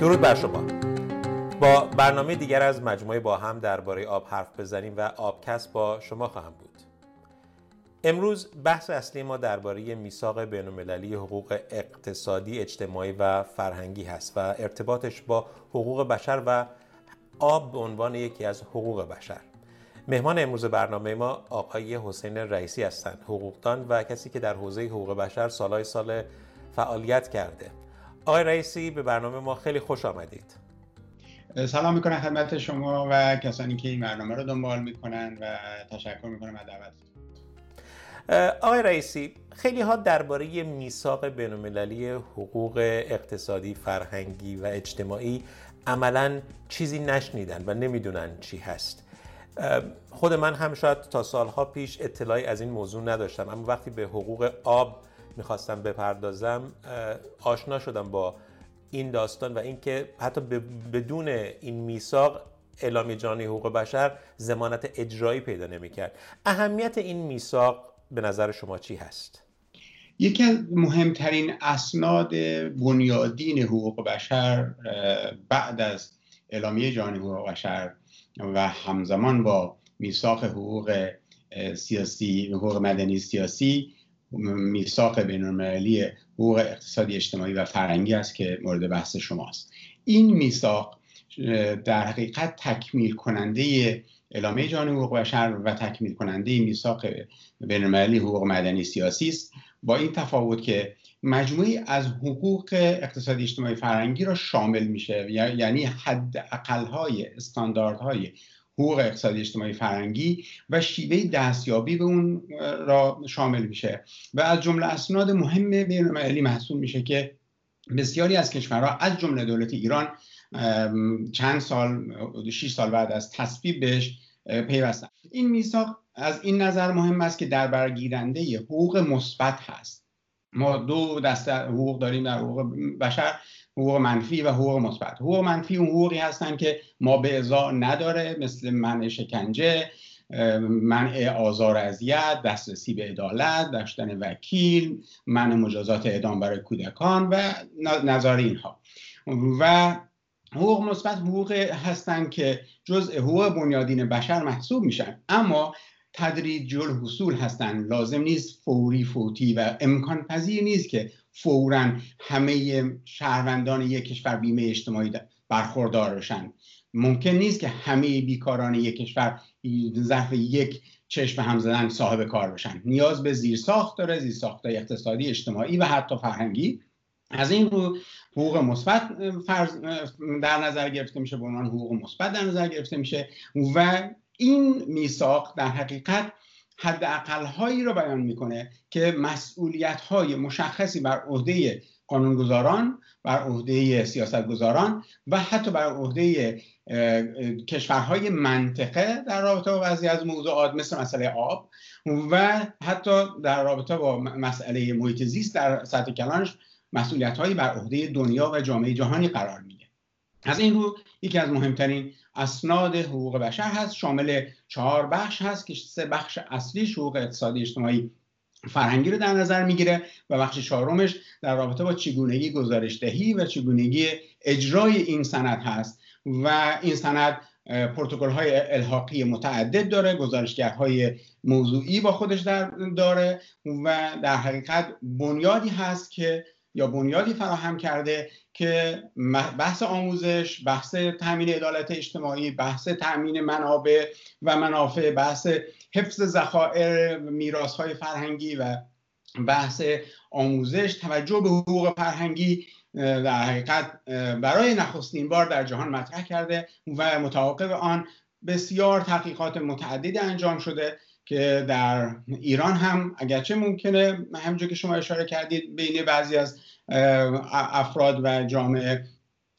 درود بر شما با برنامه دیگر از مجموعه با هم درباره آب حرف بزنیم و آبکست با شما خواهم بود امروز بحث اصلی ما درباره میثاق بین‌المللی حقوق اقتصادی، اجتماعی و فرهنگی هست و ارتباطش با حقوق بشر و آب به عنوان یکی از حقوق بشر. مهمان امروز برنامه ما آقای حسین رئیسی هستند، حقوقدان و کسی که در حوزه حقوق بشر سالهای سال فعالیت کرده. آقای رئیسی به برنامه ما خیلی خوش آمدید. سلام می‌کنم خدمت شما و کسانی که این برنامه رو دنبال می‌کنن و تشکر می‌کنم از دعوتتون. آقای رئیسی خیلی ها درباره میثاق بین‌المللی حقوق اقتصادی فرهنگی و اجتماعی عملا چیزی نشنیدن و نمی‌دونن چی هست خود من هم شاید تا سالها پیش اطلاعی از این موضوع نداشتم اما وقتی به حقوق آب می‌خواستم بپردازم آشنا شدم با این داستان و اینکه حتی بدون این میثاق اعلامیه جهانی حقوق بشر زمانت اجرایی پیدا نمی‌کرد اهمیت این میثاق به نظر شما چی هست؟ یکی از مهمترین اسناد بنیادین حقوق بشر بعد از اعلامیه جهانی حقوق بشر و همزمان با میثاق حقوق سیاسی حقوق مدنی سیاسی میثاق بینالمللی حقوق اقتصادی اجتماعی و فرنگی است که مورد بحث شماست. این میثاق در حقیقت تکمیل کننده اعلامیه جهانی حقوق بشر و تکمیل کننده میثاق بینالمللی حقوق مدنی سیاسی است. با این تفاوت که مجموعی از حقوق اقتصادی اجتماعی فرنگی را شامل میشه یعنی حد اقلهای استانداردهای حقوق اقتصادی اجتماعی فرنگی و شیوه دستیابی به اون را شامل میشه. و از جمله اسناد مهم بینالمللی محسوب میشه که بسیاری از کشورها از جمله دولت ایران چند سال 6 سال بعد از تصویب بهش پیوستن. این میثاق از این نظر مهم است که در برگیرنده حقوق مثبت هست. ما دو دسته حقوق داریم در حقوق بشر. حقوق منفی و حقوق مثبت. حقوق منفی اون حقوقی هستند که ما به ازا نداره مثل منع شکنجه منع آزار اذیت دسترسی به عدالت داشتن وکیل منع مجازات اعدام برای کودکان و نظر اینها. و حقوق مثبت حقوق هستند که جزء حقوق بنیادین بشر محسوب میشن. اما تدریج حصول هستند لازم نیست فوری فوتی و امکان پذیر نیست که فورا همه شهروندان یک کشور بیمه اجتماعی برخوردار بشن. ممکن نیست که همه بیکاران یک کشور ظرف یک چشم هم زدن صاحب کار بشن. نیاز به زیرساخت داره زیرساخت اقتصادی اجتماعی و حتی فرهنگی. از این رو حقوق مثبت در نظر گرفته میشه به عنوان حقوق مثبت در نظر گرفته میشه و این میثاق در حقیقت حد هایی را بیان می‌کنه که مسئولیت های مشخصی بر عهده قانونگذاران بر عهده سیاستگذاران و حتی بر عهده کشورهای منطقه در رابطه با بعضی از موضوعات مثل مسئله آب و حتی در رابطه با مسئله محیط زیست در سطح کلانش مسئولیت هایی بر عهده دنیا و جامعه جهانی قرار میده. از این رو یکی از مهمترین اسناد حقوق بشر هست شامل چهار بخش هست که سه بخش اصلی حقوق اقتصادی اجتماعی فرهنگی رو در نظر می‌گیره و بخش چهارمش در رابطه با چگونگی گزارش دهی و چگونگی اجرای این سند هست. و این سند پروتکل های الحاقی متعدد داره گزارشگرهای موضوعی با خودش در داره و در حقیقت بنیادی هست که یا بنیادی فراهم کرده که بحث آموزش بحث تامین عدالت اجتماعی بحث تامین منابع و منافع بحث حفظ ذخایر میراث های فرهنگی و بحث آموزش توجه به حقوق فرهنگی در حقیقت برای نخستین بار در جهان مطرح کرده و متعاقب آن بسیار تحقیقات متعددی انجام شده. که در ایران هم اگرچه ممکنه همونجور که شما اشاره کردید بین بعضی از افراد و جامعه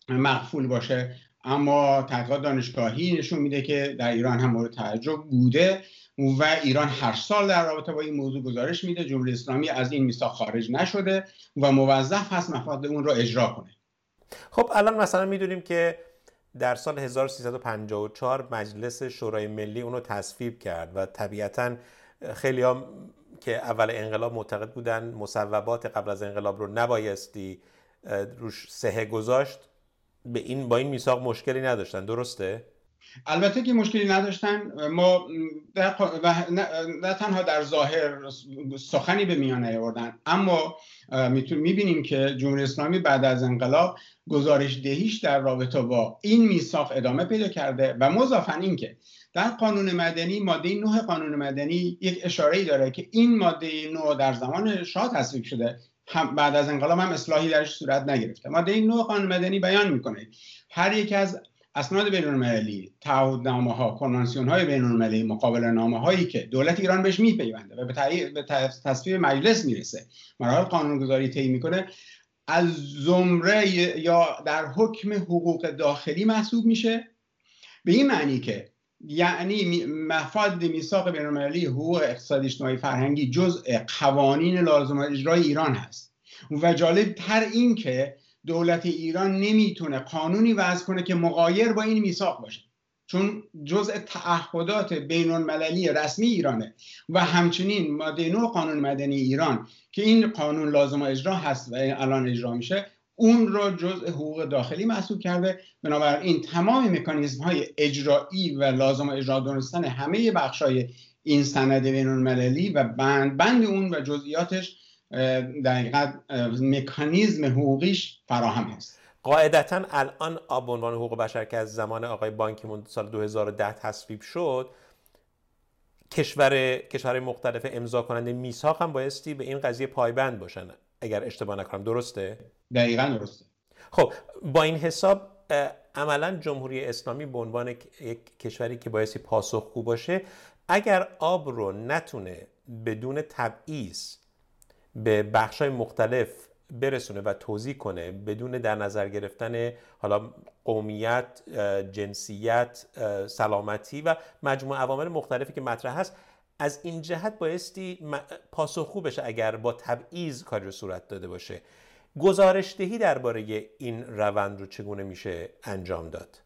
مقفول باشه. اما تحقیقات دانشگاهی نشون میده که در ایران هم مورد توجه بوده و ایران هر سال در رابطه با این موضوع گزارش میده. جمهوری اسلامی از این میثاق خارج نشده و موظف هست مفاد اون رو اجرا کنه. خب الان مثلا می‌دونیم که در سال 1354 مجلس شورای ملی اونو تصویب کرد و طبیعتا خیلی هم که اول انقلاب معتقد بودن مصوبات قبل از انقلاب رو نبایستی روش سهه گذاشت به این با این میثاق مشکلی نداشتن. درسته؟ البته که مشکلی نداشتن. ما در و نه تنها در ظاهر سخنی به میان نیاوردن اما می‌بینیم که جمهوری اسلامی بعد از انقلاب گزارش دهیش در رابطه با این میثاق ادامه پیدا کرده و مضافن این که در قانون مدنی ماده 9 قانون مدنی یک اشاره داره که این ماده 9 در زمان شاه تصویب شده. هم بعد از انقلاب هم اصلاحی درش صورت نگرفته. ماده 9 قانون مدنی بیان می‌کنه. هر یک از اسناد بین المللی تعهدنامه ها کنوانسیون های مقابل نامه هایی که دولت ایران بهش میپیونده و به, به تصویب مجلس می‌رسه مراحل قانونگذاری طی می‌کنه از زمره یا در حکم حقوق داخلی محسوب میشه. به این معنی که یعنی مفاد میثاق بین المللی حقوق اقتصادی اجتماعی فرهنگی جزء قوانین لازم اجرای ایران هست. و جالب تر این که دولت ایران نمی‌تونه قانونی وضع کنه که مقایر با این میثاق باشه. چون جزء تعهدات بین المللی رسمی ایرانه و همچنین ماده نو قانون مدنی ایران که این قانون لازم اجرا هست و الان اجرا میشه اون را جزء حقوق داخلی محسوب کرده. بنابراین تمام مکانیزم های اجرایی و لازم اجرا دونستن همه بخش این سند بین المللی و بند, بند اون و جزئیاتش دقیقا مکانیزم حقوقیش فراهم است قاعدتا الان آب عنوان حقوق بشر که از زمان آقای بانکیمون سال 2010 تصویب شد کشور کشور مختلف امضا کننده میثاق هم بایستی به این قضیه پایبند باشن اگر اشتباه نکنم. درسته؟ دقیقا درسته. خب با این حساب عملا جمهوری اسلامی به عنوان یک کشوری که بایستی پاسخگو باشه اگر آب رو نتونه بدون تبعیض به بخشای مختلف برسونه و توضیح کنه بدون در نظر گرفتن حالا قومیت جنسیت سلامتی و مجموع عوامل مختلفی که مطرح هست از این جهت بایستی پاسخگو بشه اگر با تبعیض کاری رو صورت داده باشه. گزارش دهی درباره این روند رو چگونه میشه انجام داد؟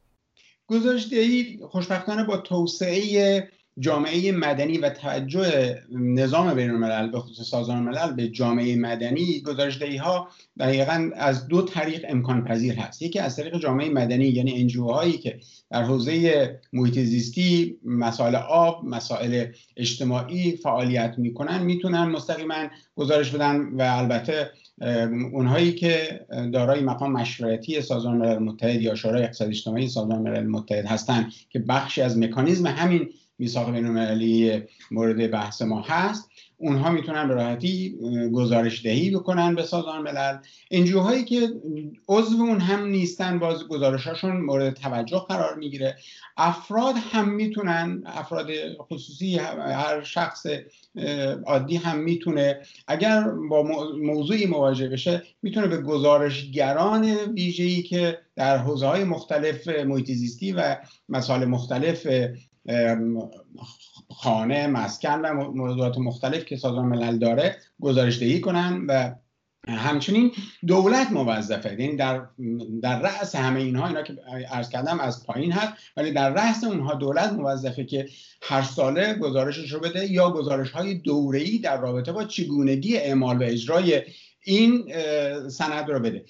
گزارش دهی خوشبختانه با توسعه جامعه مدنی و توجه نظام بین الملل به خصوص سازمان ملل به جامعه مدنی گزارش دهی ها دقیقا از دو طریق امکان پذیر هست. یکی از طریق جامعه مدنی یعنی انجیو هایی که در حوزه محیط زیستی مسائل آب مسائل اجتماعی فعالیت می‌کنن می‌تونن مستقیما گزارش بدن و البته اونهایی که دارای مقام مشروعیتی سازمان ملل متحد یا شورای اقتصادی اجتماعی سازمان ملل متحد هستند که بخشی از مکانیزم همین میثاق بین‌المللی مورد بحث ما هست. اونها می‌تونن به راحتی گزارش دهی بکنن به سازمان ملل. انجوهایی که عضو اون هم نیستن باز گزارشاشون مورد توجه قرار می‌گیره. افراد هم می‌تونن افراد خصوصی هر شخص عادی هم می‌تونه اگر با موضوعی مواجه بشه می‌تونه به گزارشگران ویژه‌ای که در حوزه های مختلف محیط زیستی و مسائل مختلف خانه مسکن و موضوعات مختلف که سازمان ملل داره گزارش دهی کنن و همچنین دولت موظفه. یعنی در در رأس همه اینها اینا که عرض کردم از پایین هست ولی در رأس اونها دولت موظفه که هر ساله گزارشش رو بده یا گزارش های دوره‌ای در رابطه با چگونگی اعمال و اجرای این سند رو بده.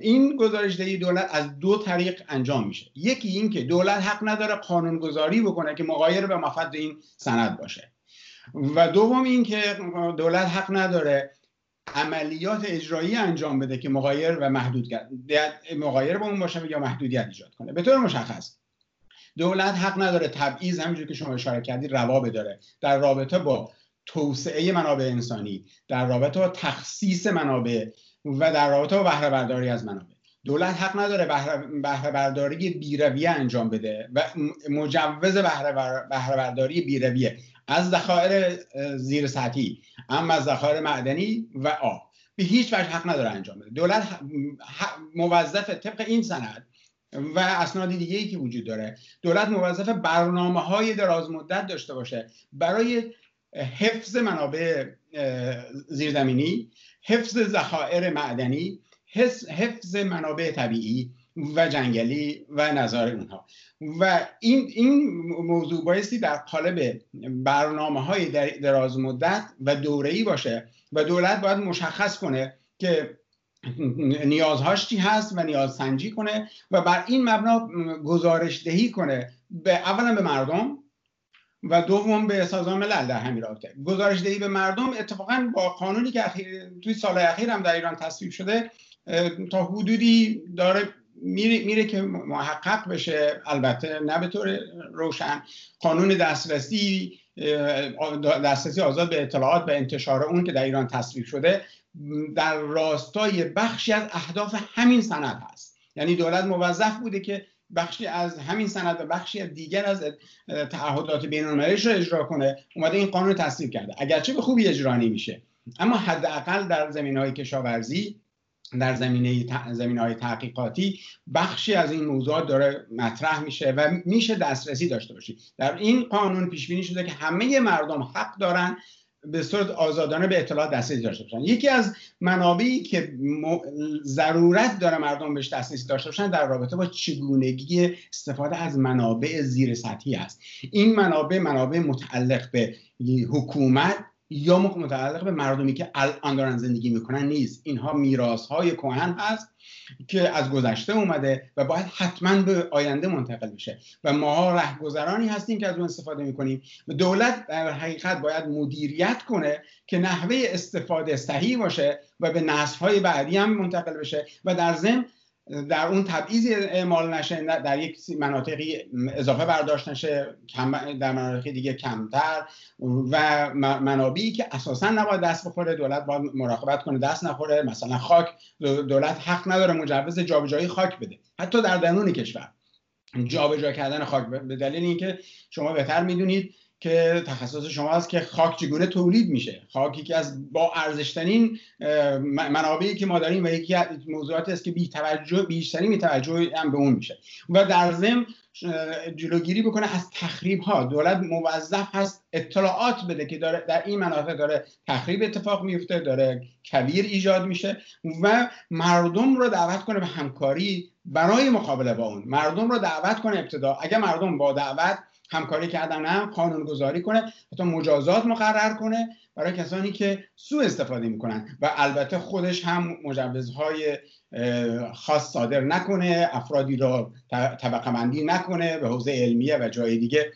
این گزارش دهی دولت از دو طریق انجام میشه. یکی این که دولت حق نداره قانون گذاری بکنه که مغایر به مفاد این سند باشه. و دوم این که دولت حق نداره عملیات اجرایی انجام بده که مغایر و محدود مغایر با اون باشه یا محدودیت ایجاد کنه. به طور مشخص دولت حق نداره تبعیض همینجور که شما اشاره کردید روا بداره. در رابطه با توسعه منابع انسانی در رابطه با تخصیص منابع و در رابطه با بهره برداری از منابع. دولت حق نداره بهره برداری بیرویه انجام بده و مجوز بهره برداری بیرویه از ذخایر زیر سطحی اما از ذخایر معدنی و آب. به هیچ وجه حق نداره انجام بده. دولت موظف طبق این سند و اسناد دیگه ای که وجود داره دولت موظف برنامه های دراز مدت داشته باشه برای حفظ منابع زیرزمینی حفظ ذخایر معدنی حفظ منابع طبیعی و جنگلی و نظار اونها. و این این موضوع بایستی در قالب برنامه های دراز مدت و دوره‌ای باشه و دولت باید مشخص کنه که نیازهاش چی هست و نیاز سنجی کنه و بر این مبنا گزارش دهی کنه. به اولا به مردم و دوم به سازمان ملل در همین رابطه. گزارش دهی به مردم اتفاقا با قانونی که اخیر توی سال اخیر هم در ایران تصویب شده تا حدودی داره میره, میره که محقق بشه. البته نه به طور روشن. قانون دسترسی دسترسی آزاد به اطلاعات و انتشار اون که در ایران تصویب شده در راستای بخشی از اهداف همین سند هست. یعنی دولت موظف بوده که بخشی از همین سند و بخشی از دیگر از تعهدات بین رو اجرا کنه اومده این قانون تصویب کرده. اگرچه به خوبی اجرا نمیشه. اما حداقل در زمین های کشاورزی در زمینه زمین های تحقیقاتی بخشی از این موضوعات داره مطرح میشه و میشه دسترسی داشته باشید در این قانون پیش بینی شده که همه مردم حق دارن به صورت آزادانه به اطلاعات دسترسی داشته باشن. یکی از منابعی که ضرورت داره مردم بهش دسترسی داشته باشن در رابطه با چگونگی استفاده از منابع زیر سطحی است. این منابع منابع متعلق به حکومت یا متعلق به مردمی که الان دارن زندگی می‌کنن نیست. اینها میراث های کهن هست که از گذشته اومده و باید حتما به آینده منتقل بشه. و ما رهگذرانی هستیم که از اون استفاده می‌کنیم. دولت در حقیقت باید مدیریت کنه که نحوه استفاده صحیح باشه و به نسل های بعدی هم منتقل بشه و در ضمن در اون تبعیضی اعمال نشه در یک مناطقی اضافه برداشت نشه در مناطقی دیگه کمتر و منابعی که اساسا نباید دست بخوره دولت باید مراقبت کنه دست نخوره. مثلا خاک دولت حق نداره مجوز جابجایی خاک بده. حتی در درون کشور. جابجا کردن خاک به دلیل اینکه شما بهتر می‌دونید که تخصص شما است که خاک چگونه تولید میشه. خاک یکی از با ارزشترین منابعی که ما داریم و یکی از موضوعاتی است که بی توجه بیشترین توجه هم به اون میشه. و در ضمن جلوگیری بکنه از تخریب ها دولت موظف هست اطلاعات بده که داره در این مناطق داره تخریب اتفاق میفته داره کویر ایجاد میشه و مردم رو دعوت کنه به همکاری برای مقابله با اون. مردم رو دعوت کنه ابتدا. اگر مردم با دعوت همکاری کردن هم قانون گذاری کنه حتی مجازات مقرر کنه برای کسانی که سوء استفاده می‌کنن. و البته خودش هم مجوزهای خاص صادر نکنه افرادی را طبقه بندی نکنه به حوزه علمیه و جای دیگه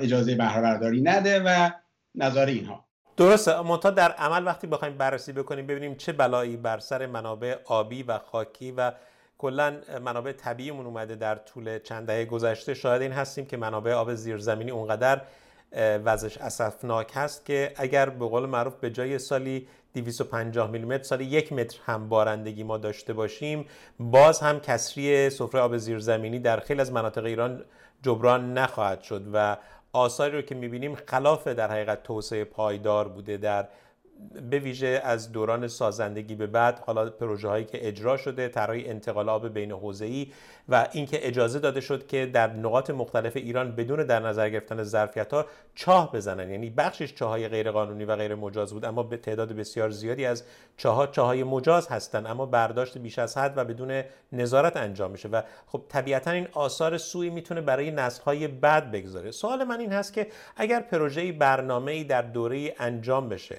اجازه بهره برداری نده و نظر اینها. درسته. منتها در عمل وقتی بخوایم بررسی بکنیم ببینیم چه بلایی بر سر منابع آبی و خاکی و کلا منابع طبیعیمون اومده در طول چند دهه گذشته. شاید این هستیم که منابع آب زیرزمینی اونقدر وضعش اسفناک هست که اگر به قول معروف به جای سالی 250 میلیمتر سالی یک متر هم بارندگی ما داشته باشیم باز هم کسری سفره آب زیرزمینی در خیلی از مناطق ایران جبران نخواهد شد و آثاری رو که می‌بینیم خلاف در حقیقت توسعه پایدار بوده در به ویژه از دوران سازندگی به بعد حالا پروژه هایی که اجرا شده طرح انتقال آب بین ای و اینکه اجازه داده شد که در نقاط مختلف ایران بدون در نظر گرفتن ظرفیت ها چاه بزنن. یعنی بخشش چاه های غیر قانونی و غیر مجاز بود اما به تعداد بسیار زیادی از چاه چاه های مجاز هستند اما برداشت بیش از حد و بدون نظارت انجام میشه. و خب طبیعتا این آثار سوی می‌تونه برای نسل های بعد بگذاره. سوال من این هست که اگر پروژه برنامه‌ای در دوره انجام بشه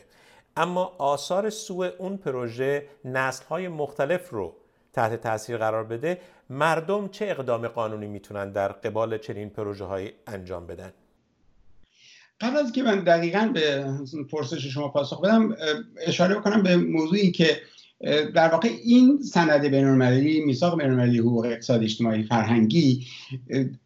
اما آثار سوء اون پروژه های مختلف رو تحت تاثیر قرار بده مردم چه اقدام قانونی می‌تونن در قبال چنین پروژه های انجام بدن؟ قبل از که من دقیقا به پرسش شما پاسخ بدم اشاره بکنم به موضوعی که در واقع این سند بینالمللی میثاق بینالمللی حقوق اقتصاد اجتماعی فرهنگی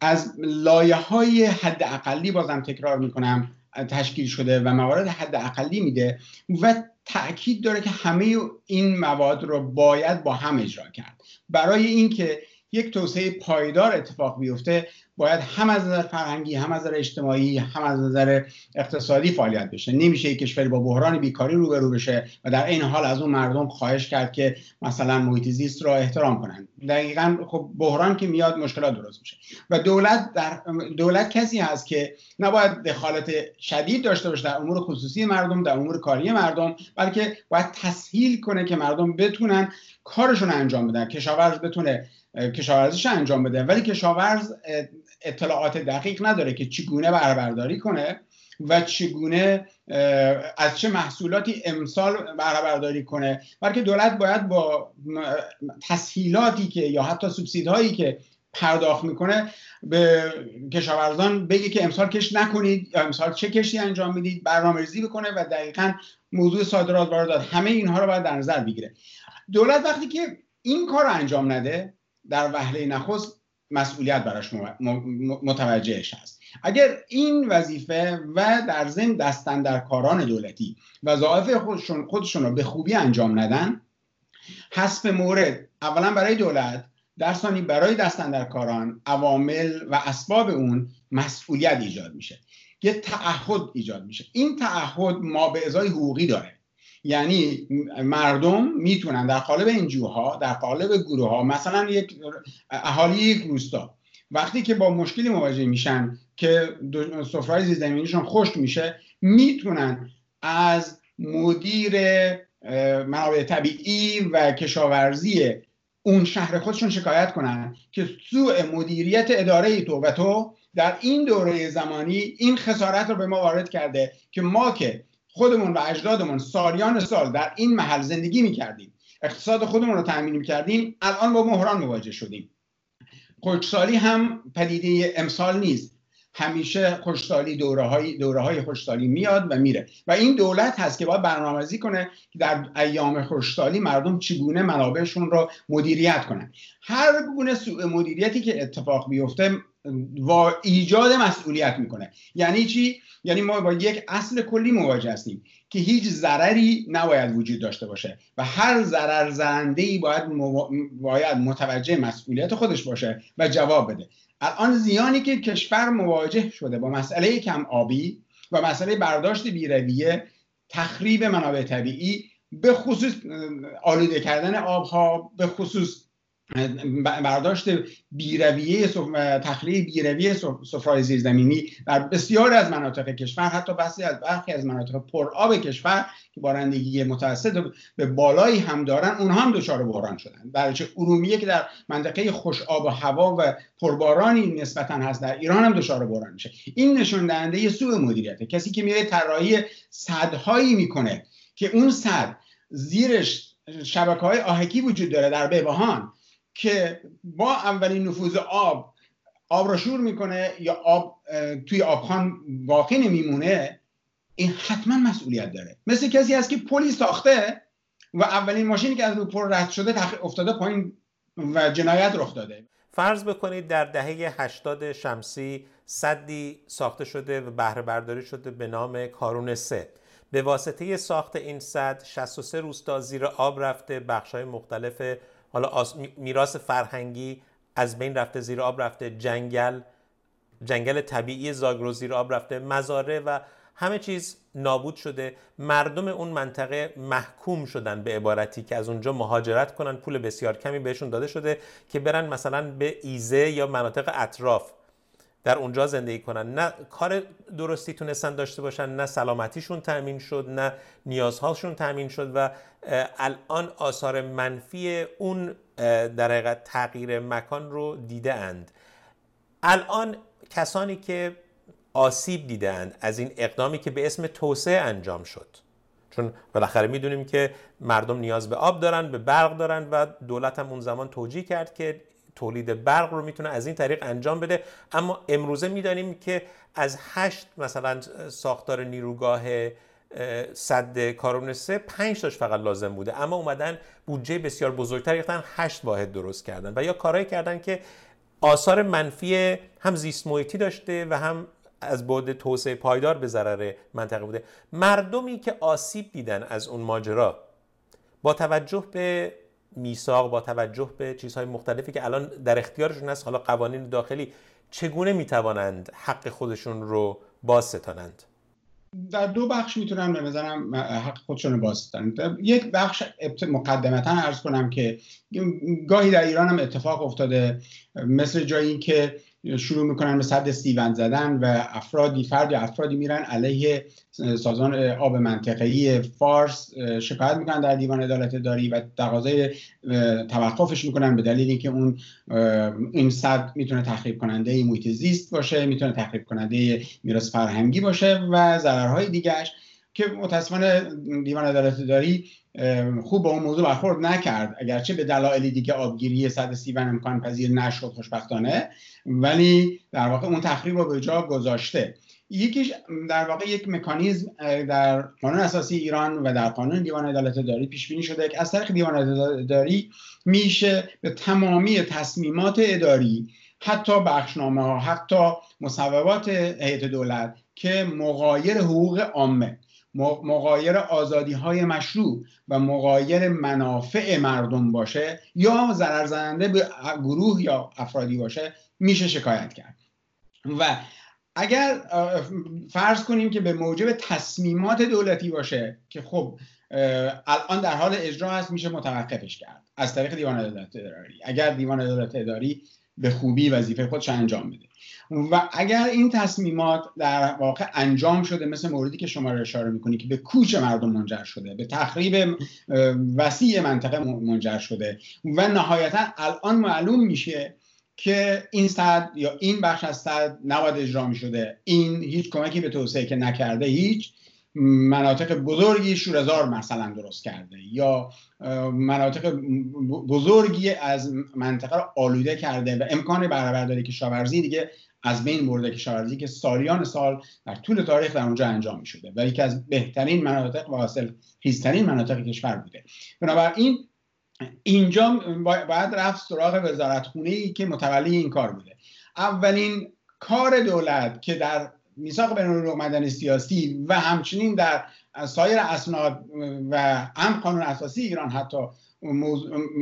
از لایه های حد اقلی بازم تکرار می‌کنم. تشکیل شده و موارد حد اقلی میده و تاکید داره که همه این مواد رو باید با هم اجرا کرد. برای اینکه یک توسعه پایدار اتفاق بیفته باید هم از نظر فرهنگی هم از نظر اجتماعی هم از نظر اقتصادی فعالیت بشه. نمیشه یک کشور با بحران بیکاری روبرو بشه و در این حال از اون مردم خواهش کرد که مثلا محیط زیست را احترام کنند. دقیقا خب بحران که میاد مشکلات درست میشه. و دولت در دولت کسی هست که نباید دخالت شدید داشته باشه در امور خصوصی مردم در امور کاری مردم بلکه باید تسهیل کنه که مردم بتونن کارشون انجام بدن. کشاورز بتونه کشاورزیش انجام بده. ولی کشاورز اطلاعات دقیق نداره که چگونه برداری کنه و چگونه از چه محصولاتی امسال بهره برداری کنه. بلکه دولت باید با تسهیلاتی که یا حتی سوبسیدهایی که پرداخت می‌کنه به کشاورزان بگه که امسال کش نکنید یا امسال چه کشی انجام می‌دید برنامه‌ریزی بکنه و دقیقا موضوع صادرات واردات همه اینها رو باید در نظر بگیره. دولت وقتی که این کار رو انجام نده در وهله نخست مسئولیت براش متوجهش هست. اگر این وظیفه و در ضمن دستن در کاران دولتی وظایف خودشون, خودشون رو به خوبی انجام ندن حسب مورد اولا برای دولت در ثانی برای دستن در کاران عوامل و اسباب اون مسئولیت ایجاد میشه. یه تعهد ایجاد میشه. این تعهد ما به ازای حقوقی داره. یعنی مردم می‌تونن در قالب انجوها در قالب گروه ها مثلا یک اهالی یک روستا وقتی که با مشکلی مواجه میشن که سفرهای زیرزمینیشون خشک میشه می‌تونن از مدیر منابع طبیعی و کشاورزی اون شهر خودشون شکایت کنن که سوء مدیریت اداره تو و تو در این دوره زمانی این خسارت رو به ما وارد کرده که ما که خودمون و اجدادمون سالیان سال در این محل زندگی می‌کردیم. اقتصاد خودمون رو تأمین می‌کردیم. الان با بحران مواجه شدیم. خشکسالی هم پدیده امسال نیست. همیشه خوشسالی دوره های, دوره های خوشسالی میاد و میره. و این دولت هست که باید برنامه‌ریزی کنه که در ایام خوشسالی مردم چگونه منابعشون رو مدیریت کنن. هر گونه سوء مدیریتی که اتفاق بیفته و ایجاد مسئولیت می‌کنه. یعنی چی؟ یعنی ما با یک اصل کلی مواجه هستیم که هیچ ضرری نباید وجود داشته باشه و هر ضرر زننده ای باید, باید متوجه مسئولیت خودش باشه و جواب بده. الان زیانی که کشور مواجه شده با مسئله کم آبی و مسئله برداشت بیرویه تخریب منابع طبیعی به خصوص آلوده کردن آبها به خصوص برداشت بیرویه تخلیه بیرویه سفرهای زیرزمینی در بسیاری از مناطق کشور حتی بحثی از برخی از مناطق پرآب کشور که بارندگی متوسط به بالایی هم دارن اونها هم دچار بحران شدن. درچه ارومیه که در منطقه خوش آب و هوا و پربارانی نسبتا هست در ایران هم دچار بحران میشه. این نشون دهنده سوء مدیریته کسی که میره طراحی صدهایی می‌کنه که اون صد زیرش شبکه های آهکی وجود داره در بهبهان که با اولین نفوذ آب آب را شور می‌کنه یا آب توی آبخان واقع نمیمونه این حتما مسئولیت داره. مثل کسی هست که پلی ساخته و اولین ماشینی که از رو پر رد شده افتاده پایین و جنایت رخ داده. فرض بکنید در دهه 80 شمسی صدی ساخته شده و بهره برداری شده به نام کارون سه. به واسطه ساخت این صد 63 روستا زیر آب رفته بخشای مختلف حالا میراث فرهنگی از بین رفته زیر آب رفته جنگل جنگل طبیعی زاگرو زیر آب رفته مزاره و همه چیز نابود شده. مردم اون منطقه محکوم شدن به عبارتی که از اونجا مهاجرت کنن. پول بسیار کمی بهشون داده شده که برن مثلا به ایزه یا مناطق اطراف. در اونجا زندگی کنن. نه کار درستی تونستن داشته باشن نه سلامتیشون تأمین شد نه نیازهاشون تأمین شد و الان آثار منفی اون در حقیقت تغییر مکان رو دیده اند. الان کسانی که آسیب دیدند از این اقدامی که به اسم توسعه انجام شد. چون بالاخره می‌دونیم که مردم نیاز به آب دارن به برق دارن و دولت هم اون زمان توجیه کرد که تولید برق رو می‌تونه از این طریق انجام بده. اما امروزه می‌دانیم که از هشت مثلا ساختار نیروگاه صد کارون سه پنج تاش فقط لازم بوده. اما اومدن بودجه بسیار بزرگتر گرفتن هشت واحد درست کردن. و یا کارهایی کردن که آثار منفی هم زیست محیطی داشته و هم از بعد توسعه پایدار به ضرر منطقه بوده. مردمی که آسیب دیدن از اون ماجرا با توجه به میثاق با توجه به چیزهای مختلفی که الان در اختیارشون هست حالا قوانین داخلی چگونه می‌توانند حق خودشون رو باز ستانند در دو بخش می‌تونم به نظرم حق خودشون رو باز ستانند یک بخش مقدمتا ارز کنم که گاهی در ایران هم اتفاق افتاده مثل جایی که شروع می‌کنن به صد سیون زدن و افرادی فرد یا افرادی میرن علیه سازمان آب منطقه‌ای فارس شکایت می‌کنن در دیوان عدالت داری و تقاضای توقفش می‌کنن به دلیل اینکه اون این صد می‌تونه تخریب کننده محیط زیست باشه می‌تونه تخریب کننده میراث فرهنگی باشه و ضررهای دیگرش که متاسفانه دیوان عدالت داری خوب با اون موضوع برخورد نکرد. اگرچه به دلایلی دیگه آبگیری صد سیون امکان پذیر نشد خوشبختانه ولی در واقع اون تخریب رو به جا گذاشته. یکیش در واقع یک مکانیزم در قانون اساسی ایران و در قانون دیوان عدالت داری پیش بینی شده که از طریق دیوان عدالت داری میشه به تمامی تصمیمات اداری حتی بخشنامه ها حتی مصوبات هیئت دولت که مغایر حقوق عامه مقایر آزادی های مشروع و مقایر منافع مردم باشه یا ضرر زننده به گروه یا افرادی باشه میشه شکایت کرد. و اگر فرض کنیم که به موجب تصمیمات دولتی باشه که خب الان در حال اجرا هست میشه متوقفش کرد از طریق دیوان عدالت اداری. اگر دیوان عدالت اداری به خوبی وظیفه خودش انجام بده. و اگر این تصمیمات در واقع انجام شده مثل موردی که شما رو اشاره می‌کنی که به کوچ مردم منجر شده به تخریب وسیع منطقه منجر شده و نهایتا الان معلوم میشه که این صد یا این بخش از صد نباید اجرا می شده این هیچ کمکی به توسعه که نکرده هیچ. مناطق بزرگی شورزار مثلا درست کرده یا مناطق بزرگی از منطقه رو آلوده کرده و امکان که کشاورزی دیگه از بین برده کشاورزی که سالیان سال در طول تاریخ در اونجا انجام می شده و یکی از بهترین مناطق و حاصل خیزترین مناطق کشور بوده. بنابراین اینجا باید رفت سراغ وزارت خونه ای که متولی این کار بوده. اولین کار دولت که در میثاق بین مدنی سیاسی و همچنین در سایر اسناد و هم قانون اساسی ایران حتی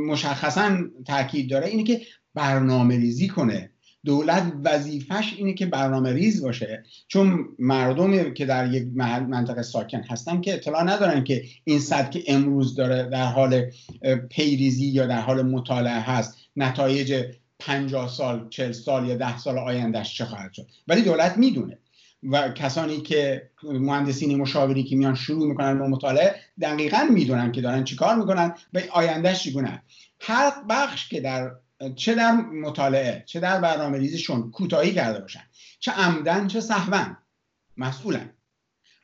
مشخصا تاکید داره اینه که برنامه ریزی کنه. دولت وظیفش اینه که برنامه ریز باشه. چون مردمی که در یک منطقه ساکن هستن که اطلاع ندارن که این صد که امروز داره در حال پیریزی یا در حال مطالعه هست نتایج 50 سال 40 سال یا 10 سال آیندهش چه خواهد شد. ولی دولت می‌دونه. و کسانی که مهندسین مشاوری که میان شروع می‌کنن به مطالعه دقیقا می‌دونن که دارن چیکار می‌کنن و آیندهش چگونه. هر بخش که در چه در مطالعه چه در برنامه ریزیشون کوتاهی کرده باشن چه عمدن چه صحبن مسئولن.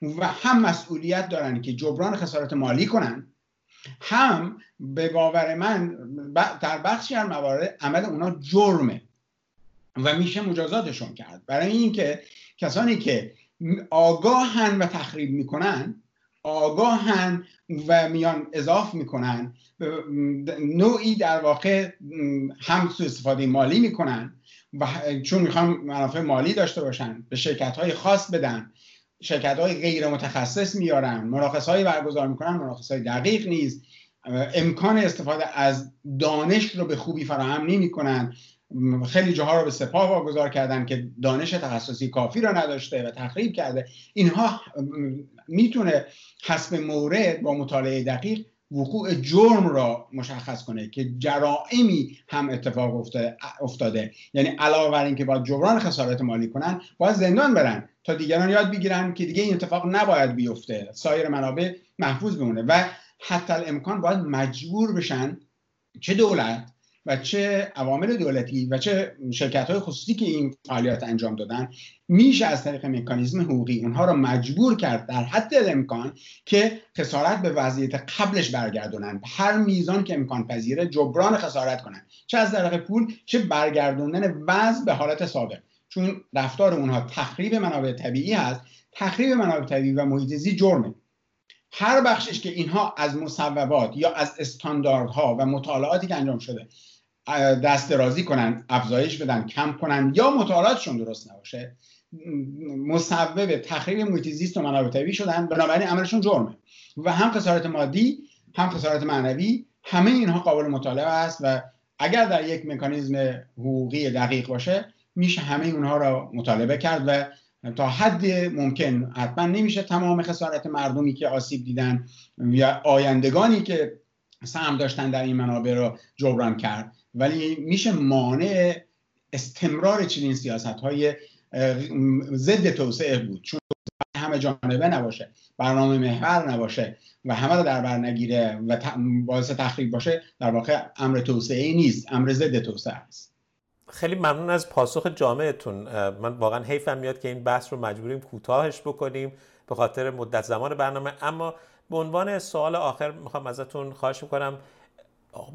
و هم مسئولیت دارن که جبران خسارت مالی کنن هم به باور من در بخشی از موارد عمل اونا جرمه و میشه مجازاتشون کرد. برای اینکه کسانی که آگاهن و تخریب می‌کنن آگاهن و میان اضاف می‌کنن نوعی در واقع هم سو استفاده مالی می‌کنن و چون می‌خوان منافع مالی داشته باشن به شرکت های خاص بدن شرکت های غیر متخصص میارن مراخص های برگزار می‌کنن مراخص های دقیق نیست امکان استفاده از دانش رو به خوبی فراهم نمی‌کنن. خیلی جاها رو به سپاه واگذار کردن که دانش تخصصی کافی را نداشته و تخریب کرده. اینها می‌تونه حسب مورد با مطالعه دقیق وقوع جرم را مشخص کنه که جرائمی هم اتفاق افتاده. یعنی علاوه بر اینکه باید جبران خسارت مالی کنن باید زندان برن تا دیگران یاد بگیرن که دیگه این اتفاق نباید بیفته. سایر منابع محفوظ بمونه و حتی الامکان باید مجبور بشن چه دولت و چه عوامل دولتی و چه شرکت های خصوصی که این فعالیت انجام دادن میشه از طریق مکانیزم حقوقی اونها را مجبور کرد در حد امکان که خسارت به وضعیت قبلش برگردونن. هر میزان که امکان پذیره جبران خسارت کنن. چه از طریق پول چه برگردوندن وضع به حالت سابق. چون رفتار اونها تخریب منابع طبیعی هست تخریب منابع طبیعی و محیط زیست جرمه. هر بخشش که اینها از مصوبات یا از استانداردها و مطالعاتی که انجام شده دست درازی کنن افزایش بدن کم کنن یا مطالعاتشون درست نباشه. مسبب تخریب محیط زیست و منابع طبیعی شدن بنابراین عملشون جرمه. و هم خسارت مادی هم خسارت معنوی همه اینها قابل مطالعه است و اگر در یک مکانیزم حقوقی دقیق باشه میشه همه اونها را مطالبه کرد و تا حد ممکن حتما نمیشه تمام خسارت مردمی که آسیب دیدن یا آیندگانی که سهم داشتن در این منابع را جبران کرد. ولی میشه مانع استمرار چنین سیاست های ضد توسعه بود. چون همه جانبه نباشه برنامه محور نباشه و همه رو در بر نگیره و باعث تخریب باشه در واقع امر توسعه نیست امر ضد توسعه است. خیلی ممنون از پاسخ جامعتون. من واقعا حیفم میاد که این بحث رو مجبوریم کوتاهش بکنیم به خاطر مدت زمان برنامه. اما به عنوان سوال آخر می‌خوام ازتون خواهش می‌کنم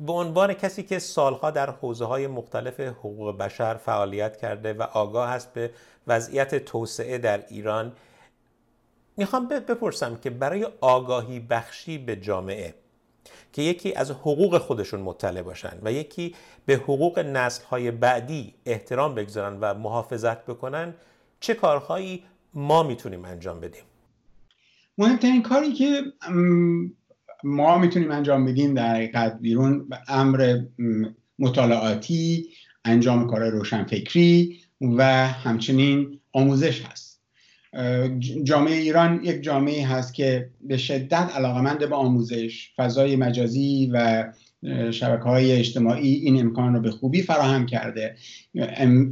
به عنوان کسی که سالها در حوزه های مختلف حقوق بشر فعالیت کرده و آگاه هست به وضعیت توسعه در ایران می‌خوام بپرسم که برای آگاهی بخشی به جامعه که یکی از حقوق خودشون مطلع باشن و یکی به حقوق نسل های بعدی احترام بگذارن و محافظت بکنن چه کارهایی ما می‌تونیم انجام بدیم؟ مهمترین کاری که ما می‌تونیم انجام بدیم در حقیقت بیرون. امر مطالعاتی انجام کار روشنفکری و همچنین آموزش هست. جامعه ایران یک جامعه هست که به شدت علاقمند به آموزش فضای مجازی و شبکه های اجتماعی این امکان رو به خوبی فراهم کرده.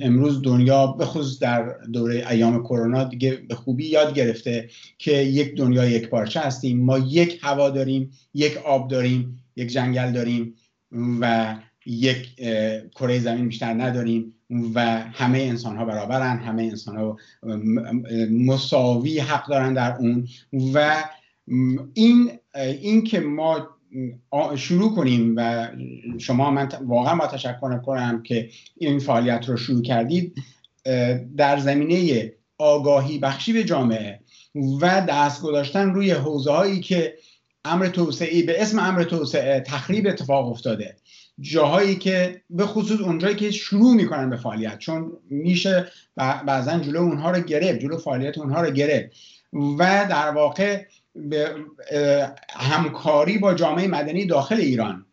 امروز دنیا به در دوره ایام کرونا دیگه به خوبی یاد گرفته که یک دنیا یک پارچه هستیم. ما یک هوا داریم یک آب داریم یک جنگل داریم و یک کره زمین بیشتر نداریم و همه انسان ها برابرن همه انسان ها مساوی حق دارن در اون و این این که ما شروع کنیم و شما من واقعا با تشکر کنم که این فعالیت رو شروع کردید. در زمینه آگاهی بخشی به جامعه و دست گذاشتن روی حوزه هایی که امر توسعه به اسم امر توسعه تخریب اتفاق افتاده. جاهایی که به خصوص اونجایی که شروع می‌کنن به فعالیت چون میشه بعضا جلو اونها رو گرفت جلو فعالیت اونها رو گرفت. و در واقع همکاری با جامعه مدنی داخل ایران.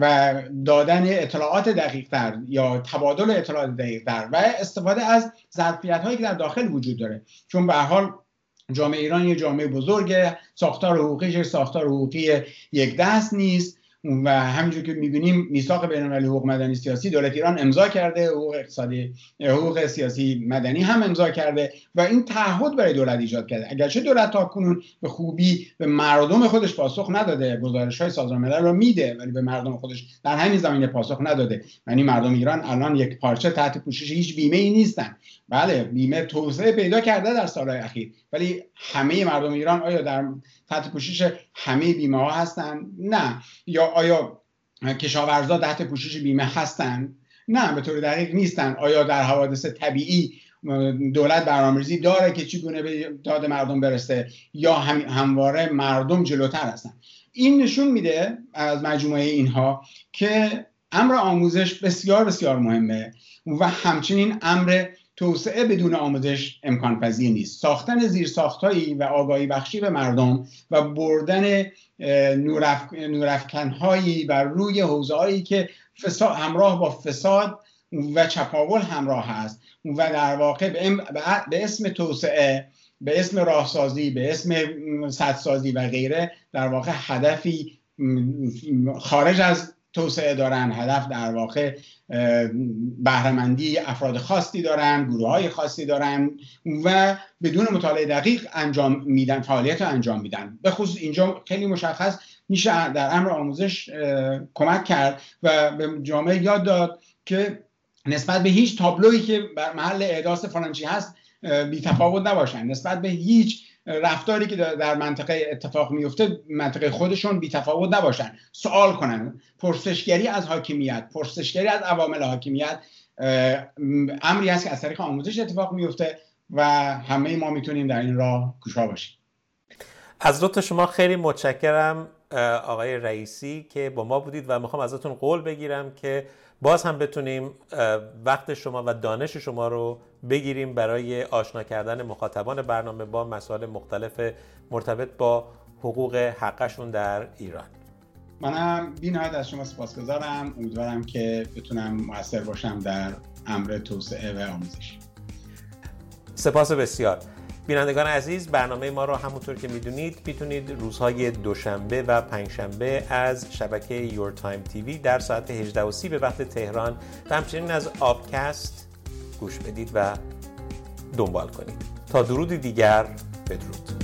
و دادن اطلاعات دقیق تر یا تبادل اطلاعات دقیق تر و استفاده از ظرفیت هایی که در داخل وجود داره. چون به حال جامعه ایران یه جامعه بزرگه ساختار حقوقیش ساختار حقوقی یک دست نیست. و همینجور که می‌بینیم میثاق بین المللی حقوق مدنی سیاسی دولت ایران امضا کرده حقوق اقتصادی حقوق سیاسی مدنی هم امضا کرده و این تعهد برای دولت ایجاد کرده. اگرچه دولت تا کنون به خوبی به مردم خودش پاسخ نداده گزارش های سازمان ملل رو میده ولی به مردم خودش در همین زمینه پاسخ نداده. یعنی مردم ایران الان یک پارچه تحت پوشش هیچ بیمه ای نیستن. بله بیمه توسعه پیدا کرده در سالهای اخیر ولی همه مردم ایران آیا در تحت پوشش همه بیمه ها هستن؟ نه. یا آیا کشاورزا تحت پوشش بیمه هستن؟ نه به طور دقیق نیستن. آیا در حوادث طبیعی دولت برنامه‌ریزی داره که چگونه به داد مردم برسه یا هم همواره مردم جلوتر هستن؟ این نشون میده از مجموعه اینها که امر آموزش بسیار بسیار مهمه و همچنین امر توسعه بدون آموزش امکان پذیر نیست. ساختن زیرساختهایی و آگاهی بخشی به مردم و بردن نورف... نورفکنهایی بر روی حوزه که فساد... همراه با فساد و چپاول همراه هست و در واقع به اسم توسعه به اسم راهسازی به اسم سدسازی و غیره در واقع هدفی خارج از توسعه دارن هدف در واقع بهرهمندی افراد خاصی دارن گروه های خاصی دارن و بدون مطالعه دقیق انجام میدن فعالیت رو انجام میدن. به خصوص اینجا خیلی مشخص میشه در امر آموزش کمک کرد و به جامعه یاد داد که نسبت به هیچ تابلویی که بر محل اعداس فلانچی هست بی تفاوت نباشن. نسبت به هیچ رفتاری که در منطقه اتفاق میفته منطقه خودشون بی تفاوت نباشن. سوال کنن. پرسشگری از حاکمیت پرسشگری از عوامل حاکمیت امری است که از طریق آموزش اتفاق میفته و همه ما می‌تونیم در این راه کوشا باشیم. از لطف شما خیلی متشکرم. آقای رئیسی که با ما بودید و می‌خوام ازتون قول بگیرم که باز هم بتونیم وقت شما و دانش شما رو بگیریم برای آشنا کردن مخاطبان برنامه با مسائل مختلف مرتبط با حقوق حقشون در ایران. منم بی از شما سپاسگزارم. امیدوارم که بتونم موثر باشم در امر توسعه و آموزش. سپاس بسیار. بینندگان عزیز برنامه ما را همونطور که می‌دونید می‌تونید روزهای دوشنبه و پنجشنبه از شبکه یور تایم تیوی در ساعت 18 به وقت تهران و همچنین از آبکست گوش بدید و دنبال کنید. تا درود دیگر بدرود.